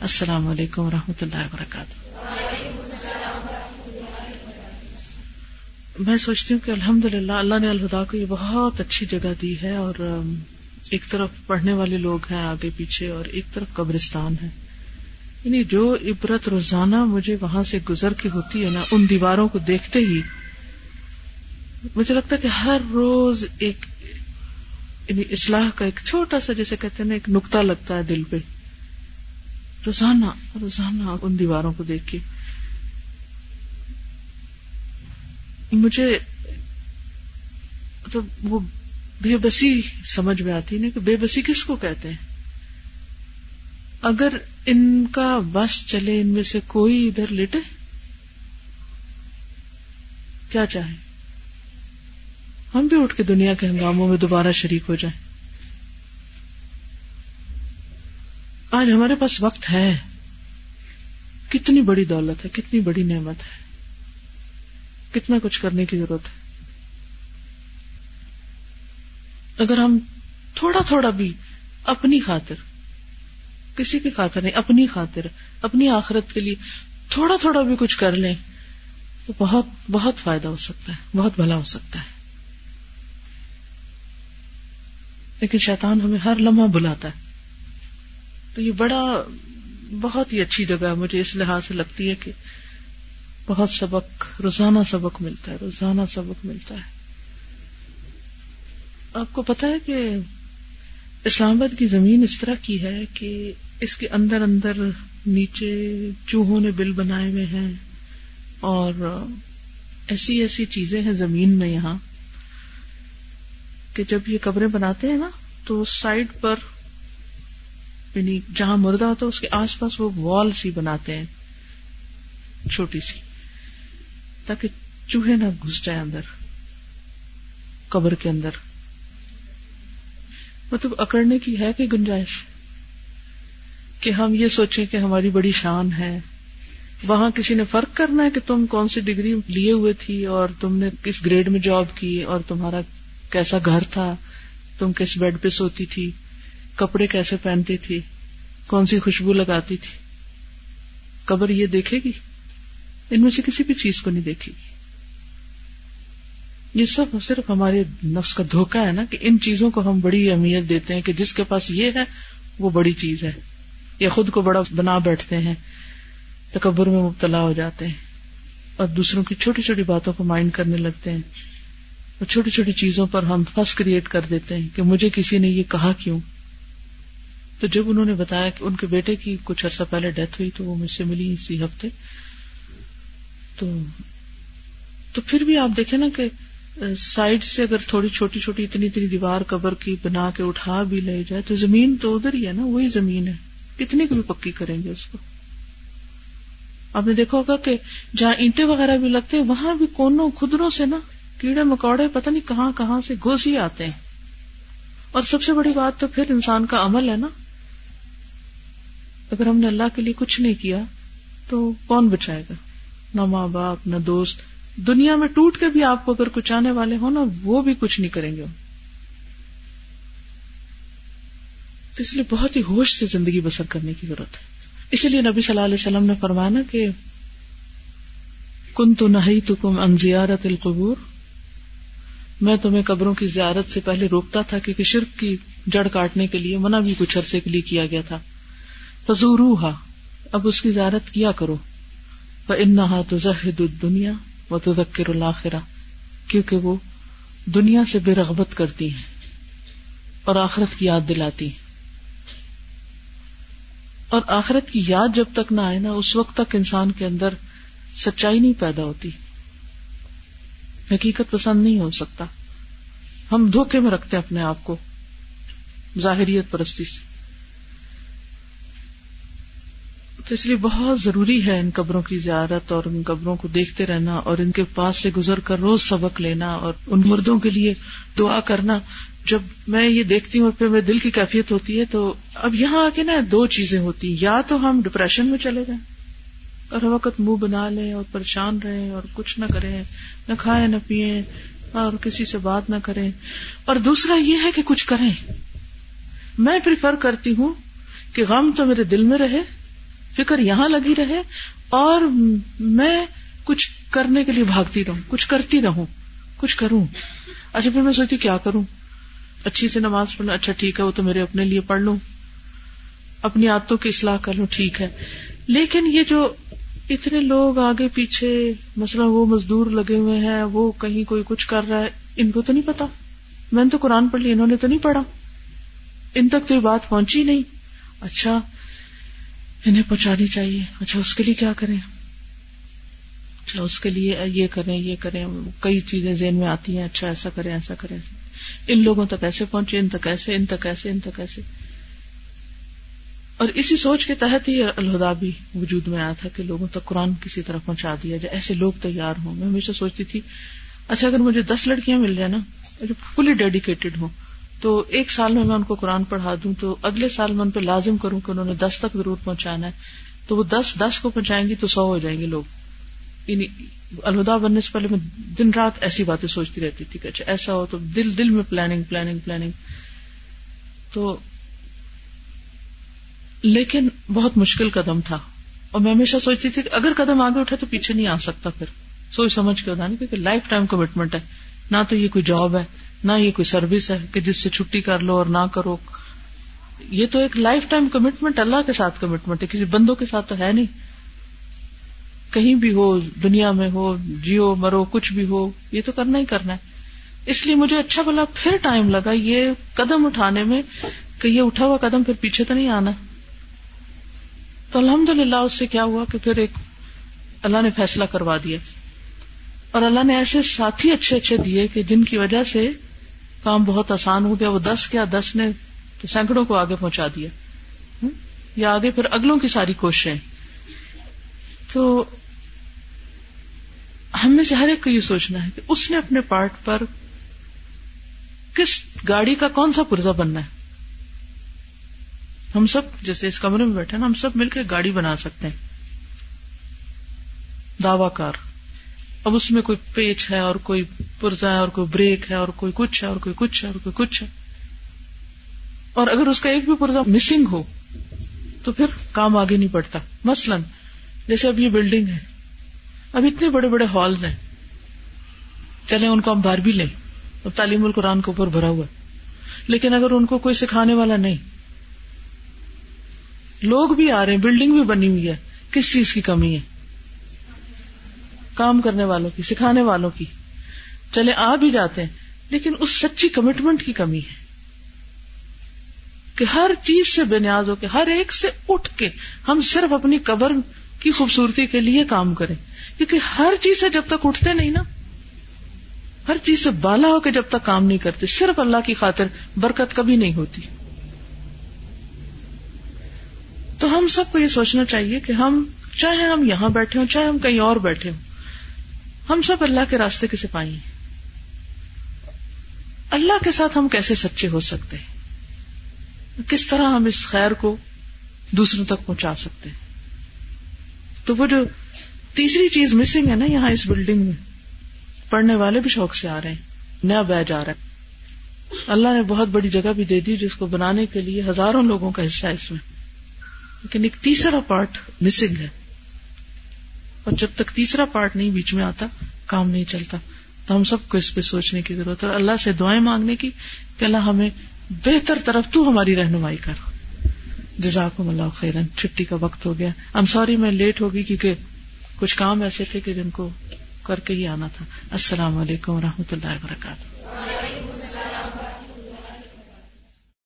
السلام علیکم و رحمۃ اللہ وبرکاتہ۔ میں سوچتی ہوں کہ الحمد للہ اللہ نے الہدا کو یہ بہت اچھی جگہ دی ہے اور ایک طرف پڑھنے والے لوگ ہیں آگے پیچھے اور ایک طرف قبرستان ہے یعنی جو عبرت روزانہ مجھے وہاں سے گزر کے ہوتی ہے نا، ان دیواروں کو دیکھتے ہی، مجھے لگتا ہے کہ ہر روز ایک یعنی اصلاح کا ایک چھوٹا سا جیسے کہتے ہیں نا، ایک نقطہ لگتا ہے دل پہ۔ روزانہ روزانہ ان دیواروں کو دیکھ کے مجھے مطلب وہ بے بسی سمجھ میں آتی نا کہ بے بسی کس کو کہتے ہیں؟ اگر ان کا بس چلے، ان میں سے کوئی ادھر لیٹے کیا چاہے ہم بھی اٹھ کے دنیا کے ہنگاموں میں دوبارہ شریک ہو جائیں۔ آج ہمارے پاس وقت ہے۔ کتنی بڑی دولت ہے، کتنی بڑی نعمت ہے۔ کتنا کچھ کرنے کی ضرورت ہے۔ اگر ہم تھوڑا تھوڑا بھی اپنی خاطر، کسی کی خاطر نہیں، اپنی خاطر، اپنی آخرت کے لیے تھوڑا تھوڑا بھی کچھ کر لیں، تو بہت بہت فائدہ ہو سکتا ہے، بہت بھلا ہو سکتا ہے۔ لیکن شیطان ہمیں ہر لمحہ بلاتا ہے۔ تو یہ بڑا بہت ہی اچھی جگہ مجھے اس لحاظ سے لگتی ہے کہ بہت سبق، روزانہ سبق ملتا ہے، روزانہ سبق ملتا ہے۔ آپ کو پتا ہے کہ اسلام آباد کی زمین اس طرح کی ہے کہ اس کے اندر اندر نیچے چوہوں نے بل بنائے ہوئے ہیں اور ایسی ایسی چیزیں ہیں زمین میں یہاں کہ جب یہ قبریں بناتے ہیں نا، تو سائڈ پر یعنی جہاں مردہ ہوتا ہے، اس کے آس پاس وہ وال سی بناتے ہیں، چھوٹی سی، تاکہ چوہے نہ گھس جائے اندر، قبر کے اندر۔ مطلب اکڑنے کی ہے کہ گنجائش؟ کہ ہم یہ سوچیں کہ ہماری بڑی شان ہے۔ وہاں کسی نے فرق کرنا ہے کہ تم کون سی ڈگری لیے ہوئے تھی، اور تم نے کس گریڈ میں جاب کی، اور تمہارا کیسا گھر تھا، تم کس بیڈ پہ سوتی تھی۔ کپڑے کیسے پہنتی تھی؟ کون سی خوشبو لگاتی تھی؟ قبر یہ دیکھے گی؟ ان میں سے کسی بھی چیز کو نہیں دیکھے گی۔ یہ سب صرف ہمارے نفس کا دھوکا ہے نا کہ ان چیزوں کو ہم بڑی اہمیت دیتے ہیں کہ جس کے پاس یہ ہے، وہ بڑی چیز ہے۔ یا خود کو بڑا بنا بیٹھتے ہیں، تکبر میں مبتلا ہو جاتے ہیں۔ اور دوسروں کی چھوٹی چھوٹی باتوں کو مائنڈ کرنے لگتے ہیں۔ اور چھوٹی چھوٹی چیزوں پر ہم فس کریٹ کر دیتے ہیں کہ مجھے کسی نے یہ کہا کیوں؟ تو جب انہوں نے بتایا کہ ان کے بیٹے کی کچھ عرصہ پہلے ڈیتھ ہوئی تو وہ مجھ سے ملی اسی ہفتے، تو تو پھر بھی آپ دیکھیں نا کہ سائڈ سے اگر تھوڑی چھوٹی چھوٹی اتنی اتنی دیوار قبر کی بنا کے اٹھا بھی لے جائے تو زمین تو ادھر ہی ہے نا، وہی زمین ہے۔ کتنی بھی پکی کریں گے اس کو۔ آپ نے دیکھا ہوگا کہ جہاں اینٹیں وغیرہ بھی لگتے ہیں، وہاں بھی کونوں خدروں سے نا کیڑے مکوڑے پتہ نہیں کہاں کہاں سے گھوس ہی آتے ہیں۔ اور سب سے بڑی بات تو پھر انسان کا عمل ہے نا اگر ہم نے اللہ کے لیے کچھ نہیں کیا تو کون بچائے گا؟ نہ ماں باپ، نہ دوست۔ دنیا میں ٹوٹ کے بھی آپ کو اگر کچھ آنے والے ہو نا، وہ بھی کچھ نہیں کریں گے۔ تو اس لیے بہت ہی ہوش سے زندگی بسر کرنے کی ضرورت ہے۔ اسی لیے نبی صلی اللہ علیہ وسلم نے فرمانا کہ کن تو نہیں تو کم انزیارت القبور۔ میں تمہیں قبروں کی زیارت سے پہلے روکتا تھا کیونکہ شرک کی جڑ کاٹنے کے لیے منع بھی کچھ عرصے کے لیے کیا گیا تھا۔ فضور اب اس کی زیارت کیا کرو۔ انہا تو زہد دنیا و تو کیونکہ وہ دنیا سے بے رغبت کرتی ہیں اور آخرت کی یاد دلاتی ہیں۔ اور آخرت کی یاد جب تک نہ آئے نا، اس وقت تک انسان کے اندر سچائی نہیں پیدا ہوتی۔ حقیقت پسند نہیں ہو سکتا۔ ہم دھوکے میں رکھتے اپنے آپ کو، ظاہریت پرستی سے۔ تو اس لیے بہت ضروری ہے ان قبروں کی زیارت اور ان قبروں کو دیکھتے رہنا اور ان کے پاس سے گزر کر روز سبق لینا اور ان مردوں کے لیے دعا کرنا۔ جب میں یہ دیکھتی ہوں اور پھر میرے دل کی کیفیت ہوتی ہے تو اب یہاں آ کے نا دو چیزیں ہوتی یا تو ہم ڈپریشن میں چلے جائیں اور ہر وقت منہ بنا لیں اور پریشان رہیں اور کچھ نہ کریں، نہ کھائیں، نہ پیئیں اور کسی سے بات نہ کریں۔ اور دوسرا یہ ہے کہ کچھ کریں۔ میں پریفر کرتی ہوں کہ غم تو میرے دل میں رہے فکر یہاں لگی رہے اور میں کچھ کرنے کے لیے بھاگتی رہوں، کچھ کرتی رہوں، کچھ کروں۔ اچھا پھر میں سوچتی کیا کروں؟ اچھی سے نماز پڑھ لوں اچھا ٹھیک ہے، وہ تو میرے اپنے لیے پڑھ لوں۔ اپنی عادتوں کی اصلاح کر لوں، ٹھیک ہے۔ لیکن یہ جو اتنے لوگ آگے پیچھے، مثلا وہ مزدور لگے ہوئے ہیں، وہ کہیں کوئی کچھ کر رہا ہے، ان کو تو نہیں پتا۔ میں نے تو قرآن پڑھ لی، انہوں نے تو نہیں پڑھا۔ ان تک تو یہ بات پہنچی نہیں۔ اچھا انہیں پہنچانی چاہیے۔ اچھا اس کے لیے کیا کریں؟ اچھا اس کے لیے یہ کریں یہ کریں، کئی چیزیں ذہن میں آتی ہیں اچھا ایسا کریں ایسا کریں۔ ان لوگوں تک ایسے پہنچے، ان تک ایسے، ان تک ایسے، ان تک ایسے۔ اور اسی سوچ کے تحت ہی الہدا بھی وجود میں آیا تھا کہ لوگوں تک قرآن کسی طرح پہنچا دیا جائے۔ ایسے لوگ تیار ہوں۔ میں ہمیشہ سوچتی تھی اچھا اگر مجھے دس لڑکیاں مل جائیں نا جو فلی ڈیڈیکیٹڈ ہوں۔ تو ایک سال میں میں ان کو قرآن پڑھا دوں، تو اگلے سال میں ان پہ لازم کروں کہ انہوں نے دس تک ضرور پہنچانا ہے۔ تو وہ دس دس کو پہنچائیں گی تو سو ہو جائیں گے لوگ۔ یعنی الہدا بننے سے پہلے میں دن رات ایسی باتیں سوچتی رہتی تھی کہ اچھا ایسا ہو تو دل دل میں پلاننگ پلاننگ پلاننگ تو لیکن بہت مشکل قدم تھا۔ اور میں ہمیشہ سوچتی تھی کہ اگر قدم آگے اٹھے تو پیچھے نہیں آ سکتا پھر۔ سوچ سمجھ کے ہوتا کیونکہ لائف ٹائم کمٹمنٹ ہے۔ نہ تو یہ کوئی جاب ہے۔ نہ یہ کوئی سروس ہے کہ جس سے چھٹی کر لو اور نہ کرو۔ یہ تو ایک لائف ٹائم کمٹمنٹ، اللہ کے ساتھ کمٹمنٹ ہے، کسی بندوں کے ساتھ تو ہے نہیں۔ کہیں بھی ہو، دنیا میں ہو، جیو، مرو، کچھ بھی ہو، یہ تو کرنا ہی کرنا ہے۔ اس لیے مجھے اچھا بلا پھر ٹائم لگا یہ قدم اٹھانے میں کہ یہ اٹھا ہوا قدم پھر پیچھے تو نہیں آنا۔ تو الحمد للہ اس سے کیا ہوا کہ پھر ایک اللہ نے فیصلہ کروا دیا۔ اور اللہ نے ایسے ساتھی اچھے اچھے دیے کہ جن کی وجہ سے کام بہت آسان ہو گیا، وہ دس کیا، دس نے سینکڑوں کو آگے پہنچا دیا۔ یا آگے پھر اگلوں کی ساری کوششیں۔ تو ہم میں سے ہر ایک کو یہ سوچنا ہے کہ اس نے اپنے پارٹ پر کس گاڑی کا کون سا پرزا بننا ہے۔ ہم سب جیسے اس کمرے میں بیٹھے نا ہم سب مل کے گاڑی بنا سکتے ہیں۔ دعوی کار۔ اب اس میں کوئی پیچ ہے اور کوئی پرزا ہے اور کوئی بریک ہے اور کوئی کچھ ہے اور کوئی کچھ ہے اور کوئی کچھ ہے۔ اور اگر اس کا ایک بھی پرزا مسنگ ہو، تو پھر کام آگے نہیں بڑھتا۔ مثلاً، جیسے اب یہ بلڈنگ ہے۔ اب اتنے بڑے بڑے ہالز ہیں۔ چلے ان کو ہم باہر بھی لیں۔ اب تعلیم القرآن کے اوپر بھرا ہوا لیکن اگر ان کو کوئی سکھانے والا نہیں۔ لوگ بھی آ رہے ہیں بلڈنگ بھی بنی ہوئی ہے۔ کس چیز کی کمی ہے؟ کام کرنے والوں کی، سکھانے والوں کی۔ چلے آ بھی جاتے ہیں، لیکن اس سچی کمٹمنٹ کی کمی ہے۔ کہ ہر چیز سے بے نیاز ہو کے، ہر ایک سے اٹھ کے ہم صرف اپنی قبر کی خوبصورتی کے لیے کام کریں۔ کیونکہ ہر چیز سے جب تک اٹھتے نہیں نا، ہر چیز سے بالا ہو کے جب تک کام نہیں کرتے، صرف اللہ کی خاطر برکت کبھی نہیں ہوتی۔ تو ہم سب کو یہ سوچنا چاہیے کہ ہم چاہے ہم یہاں بیٹھے ہوں، چاہے ہم کہیں اور بیٹھے ہوں۔ ہم سب اللہ کے راستے کے سپاہی ہیں۔ اللہ کے ساتھ ہم کیسے سچے ہو سکتے ہیں؟ کس طرح ہم اس خیر کو دوسروں تک پہنچا سکتے ہیں؟ تو وہ جو تیسری چیز مسنگ ہے نا یہاں اس بلڈنگ میں، پڑھنے والے بھی شوق سے آ رہے ہیں، نیا بیچ آ رہا ہے۔ اللہ نے بہت بڑی جگہ بھی دے دی جس کو بنانے کے لیے ہزاروں لوگوں کا حصہ ہے اس میں۔ لیکن ایک تیسرا پارٹ مسنگ ہے۔ اور جب تک تیسرا پارٹ نہیں بیچ میں آتا، کام نہیں چلتا۔ تو ہم سب کو اس پہ سوچنے کی ضرورت ہے۔ اور اللہ سے دعائیں مانگنے کی کہ اللہ ہمیں بہتر طرف تو ہماری رہنمائی کر۔ جزاکم اللہ خیرن۔ چھٹی کا وقت ہو گیا۔ ام سوری میں لیٹ ہوگی کیونکہ کچھ کام ایسے تھے کہ جن کو کر کے ہی آنا تھا۔ السلام علیکم و رحمۃ اللہ وبرکاتہ۔